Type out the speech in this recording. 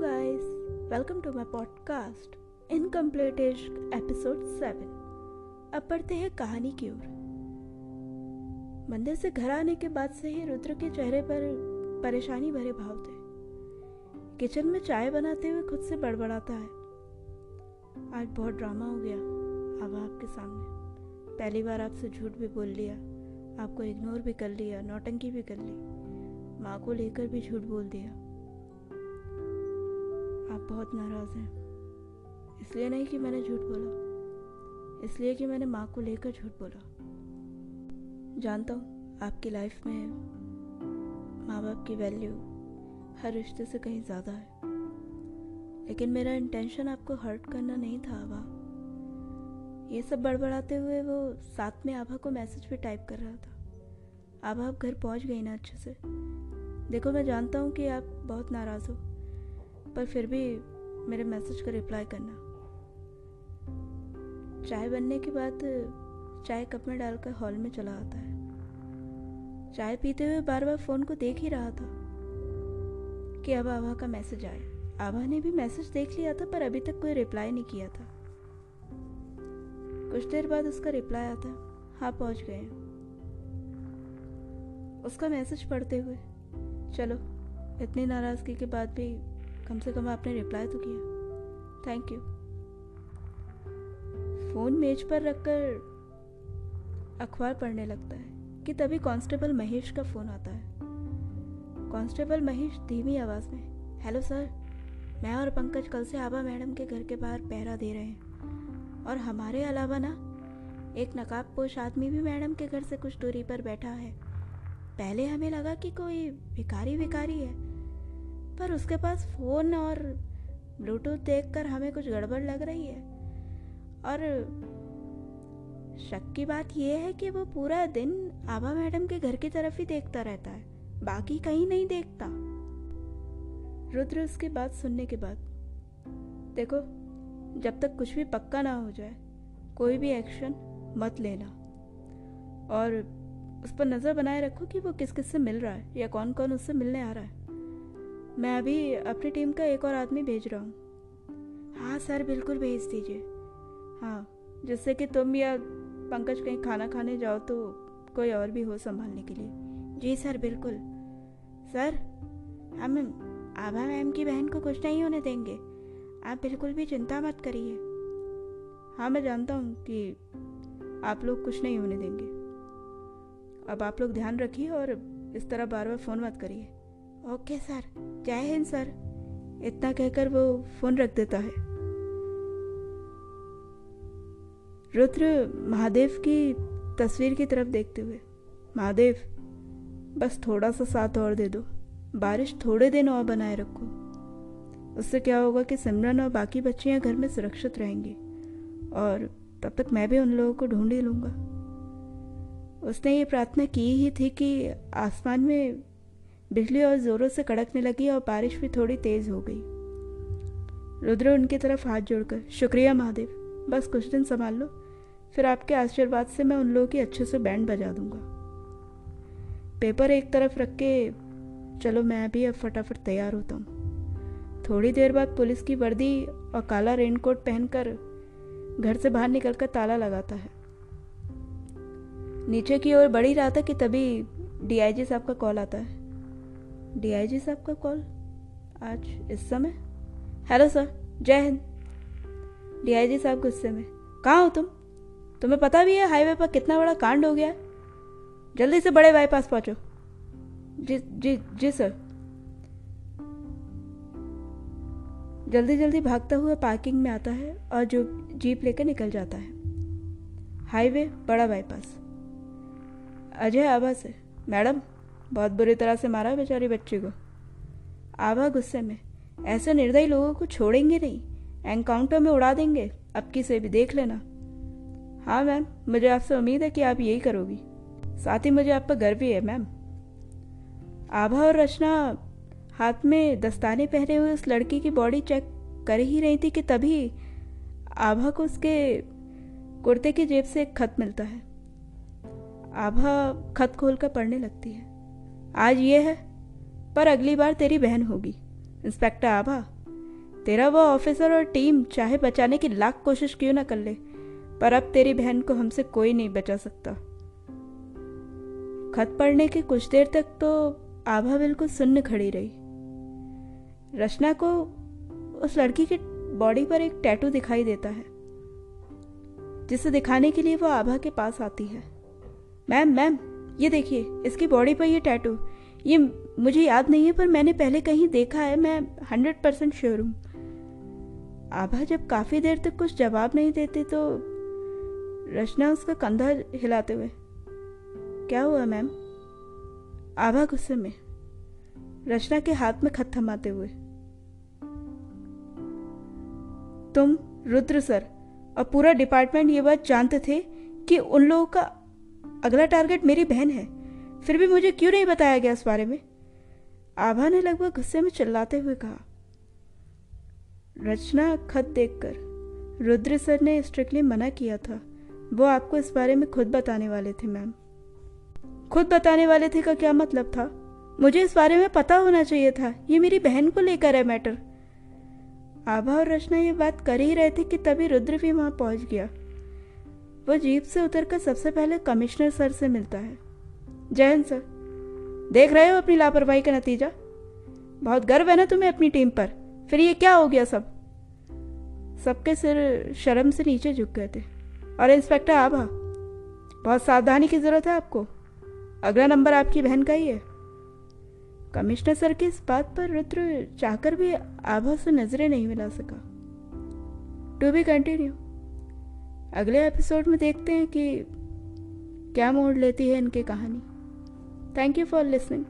guys, welcome to my podcast Incomplete Age episode 7. अब पढ़ते हैं कहानी की ओर। मंदिर से घर आने के बाद से ही रुद्र के चेहरे पर परेशानी भरे भाव थे। किचन में चाय बनाते हुए खुद से बड़बड़ाता है। आज बहुत ड्रामा हो गया अब आपके सामने। पहली बार आपसे झूठ भी बोल लिया आपको इग्नोर भी कर लिया नौटंकी भी कर ली। माँ को लेकर भी झूठ बोल दिया। आप बहुत नाराज़ हैं। इसलिए नहीं कि मैंने झूठ बोला। इसलिए कि मैंने माँ को लेकर झूठ बोला। जानता हूँ, आपकी लाइफ में माँ बाप की वैल्यू हर रिश्ते से कहीं ज़्यादा है। लेकिन मेरा इंटेंशन आपको हर्ट करना नहीं था, आभा। ये सब बड़बड़ाते हुए वो साथ में आभा को मैसेज भी टाइप कर रहा था। आभा आप घर पहुँच गई ना अच्छे से। देखो, मैं जानता हूँ कि आप बहुत नाराज़ हो। पर फिर भी मेरे मैसेज का रिप्लाई करना। चाय बनने के बाद चाय कप में डालकर हॉल में चला आता है। चाय पीते हुए बार बार फ़ोन को देख ही रहा था कि अब आभा का मैसेज आया। आभा ने भी मैसेज देख लिया था, पर अभी तक कोई रिप्लाई नहीं किया था। कुछ देर बाद उसका रिप्लाई आता हाँ पहुँच गए उसका मैसेज पढ़ते हुए, चलो, इतनी नाराज़गी के बाद भी कम से कम आपने रिप्लाई तो किया। थैंक यू फ़ोन मेज पर रखकर अखबार पढ़ने लगता है कि तभी कांस्टेबल महेश का फ़ोन आता है। कांस्टेबल महेश, धीमी आवाज़ में हेलो सर मैं और पंकज कल से आबा मैडम के घर के बाहर पहरा दे रहे हैं। और हमारे अलावा ना, एक नकाब पोश आदमी भी मैडम के घर से कुछ दूरी पर बैठा है। पहले हमें लगा कि कोई भिकारी विकारी है पर उसके पास फ़ोन और ब्लूटूथ देखकर हमें कुछ गड़बड़ लग रही है। और शक की बात यह है कि वो पूरा दिन आभा मैडम के घर की तरफ़ ही देखता रहता है, बाकी कहीं नहीं देखता। रुद्र उसकी बात सुनने के बाद, देखो, जब तक कुछ भी पक्का ना हो जाए, कोई भी एक्शन मत लेना। और उस पर नज़र बनाए रखो कि वो किस किस से मिल रहा है या कौन कौन उससे मिलने आ रहा है। मैं अभी अपनी टीम का एक और आदमी भेज रहा हूँ। हाँ सर, बिल्कुल भेज दीजिए। हाँ जिससे कि तुम या पंकज कहीं खाना खाने जाओ तो कोई और भी हो संभालने के लिए। जी, सर, बिल्कुल। सर, हम आभा मैम की बहन को कुछ नहीं होने देंगे। आप बिल्कुल भी चिंता मत करिए। हाँ मैं जानता हूँ कि आप लोग कुछ नहीं होने देंगे। अब आप लोग ध्यान रखिए और इस तरह बार बार फ़ोन मत करिए। ओके सर, जय हिंद सर। इतना कहकर वो फ़ोन रख देता है। रुद्र महादेव की तस्वीर की तरफ़ देखते हुए, महादेव, बस थोड़ा सा साथ और दे दो। बारिश थोड़े दिन और बनाए रखो। उससे क्या होगा कि सिमरन और बाकी बच्चियाँ घर में सुरक्षित रहेंगी। और तब तक मैं भी उन लोगों को ढूंढ ही लूँगा। उसने ये प्रार्थना की ही थी कि आसमान में बिजली और ज़ोरों से कड़कने लगी और बारिश भी थोड़ी तेज़ हो गई। रुद्र उनकी तरफ़ हाथ जोड़कर, शुक्रिया महादेव, बस कुछ दिन संभाल लो, फिर आपके आशीर्वाद से मैं उन लोगों की अच्छे से बैंड बजा दूँगा। पेपर एक तरफ़ रख के, चलो मैं भी अब फटाफट तैयार होता हूँ। थोड़ी देर बाद पुलिस की वर्दी और काला रेनकोट पहनकर घर से बाहर निकलकर ताला लगाता है। नीचे की ओर बढ़ ही रहा था कि तभी डीआईजी साहब का कॉल आता है। डीआईजी साहब का कॉल आज इस समय? हेलो सर जय हिंद। डीआईजी साहब गुस्से में कहाँ हो तुम? तुम्हें पता भी है हाईवे पर कितना बड़ा कांड हो गया जल्दी से बड़े बाईपास पहुंचो। जी जी जी सर जल्दी जल्दी भागता हुआ पार्किंग में आता है और जो जीप लेकर निकल जाता है। हाईवे बड़ा बाईपास अजय आभा से मैडम बहुत बुरी तरह से मारा बेचारी बच्ची को। आभा गुस्से में, ऐसे निर्दयी लोगों को छोड़ेंगे नहीं एनकाउंटर में उड़ा देंगे, अब की से भी देख लेना। हाँ मैम, मुझे आपसे उम्मीद है कि आप यही करोगी। साथ ही मुझे आप पर गर्व भी है मैम। आभा और रचना हाथ में दस्ताने पहने हुए उस लड़की की बॉडी चेक कर ही रही थी कि तभी आभा को उसके कुर्ते की जेब से एक खत मिलता है। आभा खत खोल कर पढ़ने लगती है। आज ये है, पर अगली बार तेरी बहन होगी। इंस्पेक्टर आभा, तेरा वो ऑफिसर और टीम चाहे बचाने की लाख कोशिश क्यों ना कर ले, पर अब तेरी बहन को हमसे कोई नहीं बचा सकता। खत पढ़ने के कुछ देर तक तो आभा बिल्कुल सुन्न खड़ी रही। रचना को उस लड़की के बॉडी पर एक टैटू दिखाई देता है, जिसे दिखाने के लिए वो आभा के पास आती है। मैम मैम ये देखिए, इसकी बॉडी पर ये टैटू ये मुझे याद नहीं है, पर मैंने पहले कहीं देखा है, मैं हंड्रेड परसेंट श्योर हूँ। आभा जब काफ़ी देर तक कुछ जवाब नहीं देती तो रचना उसका कंधा हिलाते हुए, क्या हुआ मैम आभा गुस्से में, रचना के हाथ में खत थमाते हुए, तुम रुद्र सर, और पूरा डिपार्टमेंट ये बात जानते थे कि उन लोगों का अगला टारगेट मेरी बहन है। फिर भी मुझे क्यों नहीं बताया गया इस बारे में? आभा ने लगभग गुस्से में चिल्लाते हुए कहा। रचना खत देखकर, रुद्र सर ने स्ट्रिक्टली मना किया था। वो आपको इस बारे में खुद बताने वाले थे मैम खुद बताने वाले थे का क्या मतलब था? मुझे इस बारे में पता होना चाहिए था। ये मेरी बहन को लेकर है मैटर आभा और रचना ये बात कर ही रहे थे कि तभी रुद्र भी वहाँ पहुँच गया। वो जीप से उतरकर सबसे पहले कमिश्नर सर से मिलता है। जयन सर, देख रहे हो अपनी लापरवाही का नतीजा? बहुत गर्व है ना तुम्हें अपनी टीम पर। फिर ये क्या हो गया सब? सबके सिर शर्म से नीचे झुक गए थे। और इंस्पेक्टर आभा बहुत सावधानी की ज़रूरत है आपको। अगला नंबर आपकी बहन का ही है। कमिश्नर सर की इस बात पर रुद्र चाहकर भी आभा से नज़रें नहीं मिला सका। टू बी कंटिन्यू अगले एपिसोड में देखते हैं कि क्या मोड़ लेती है इनकी कहानी। Thank you for listening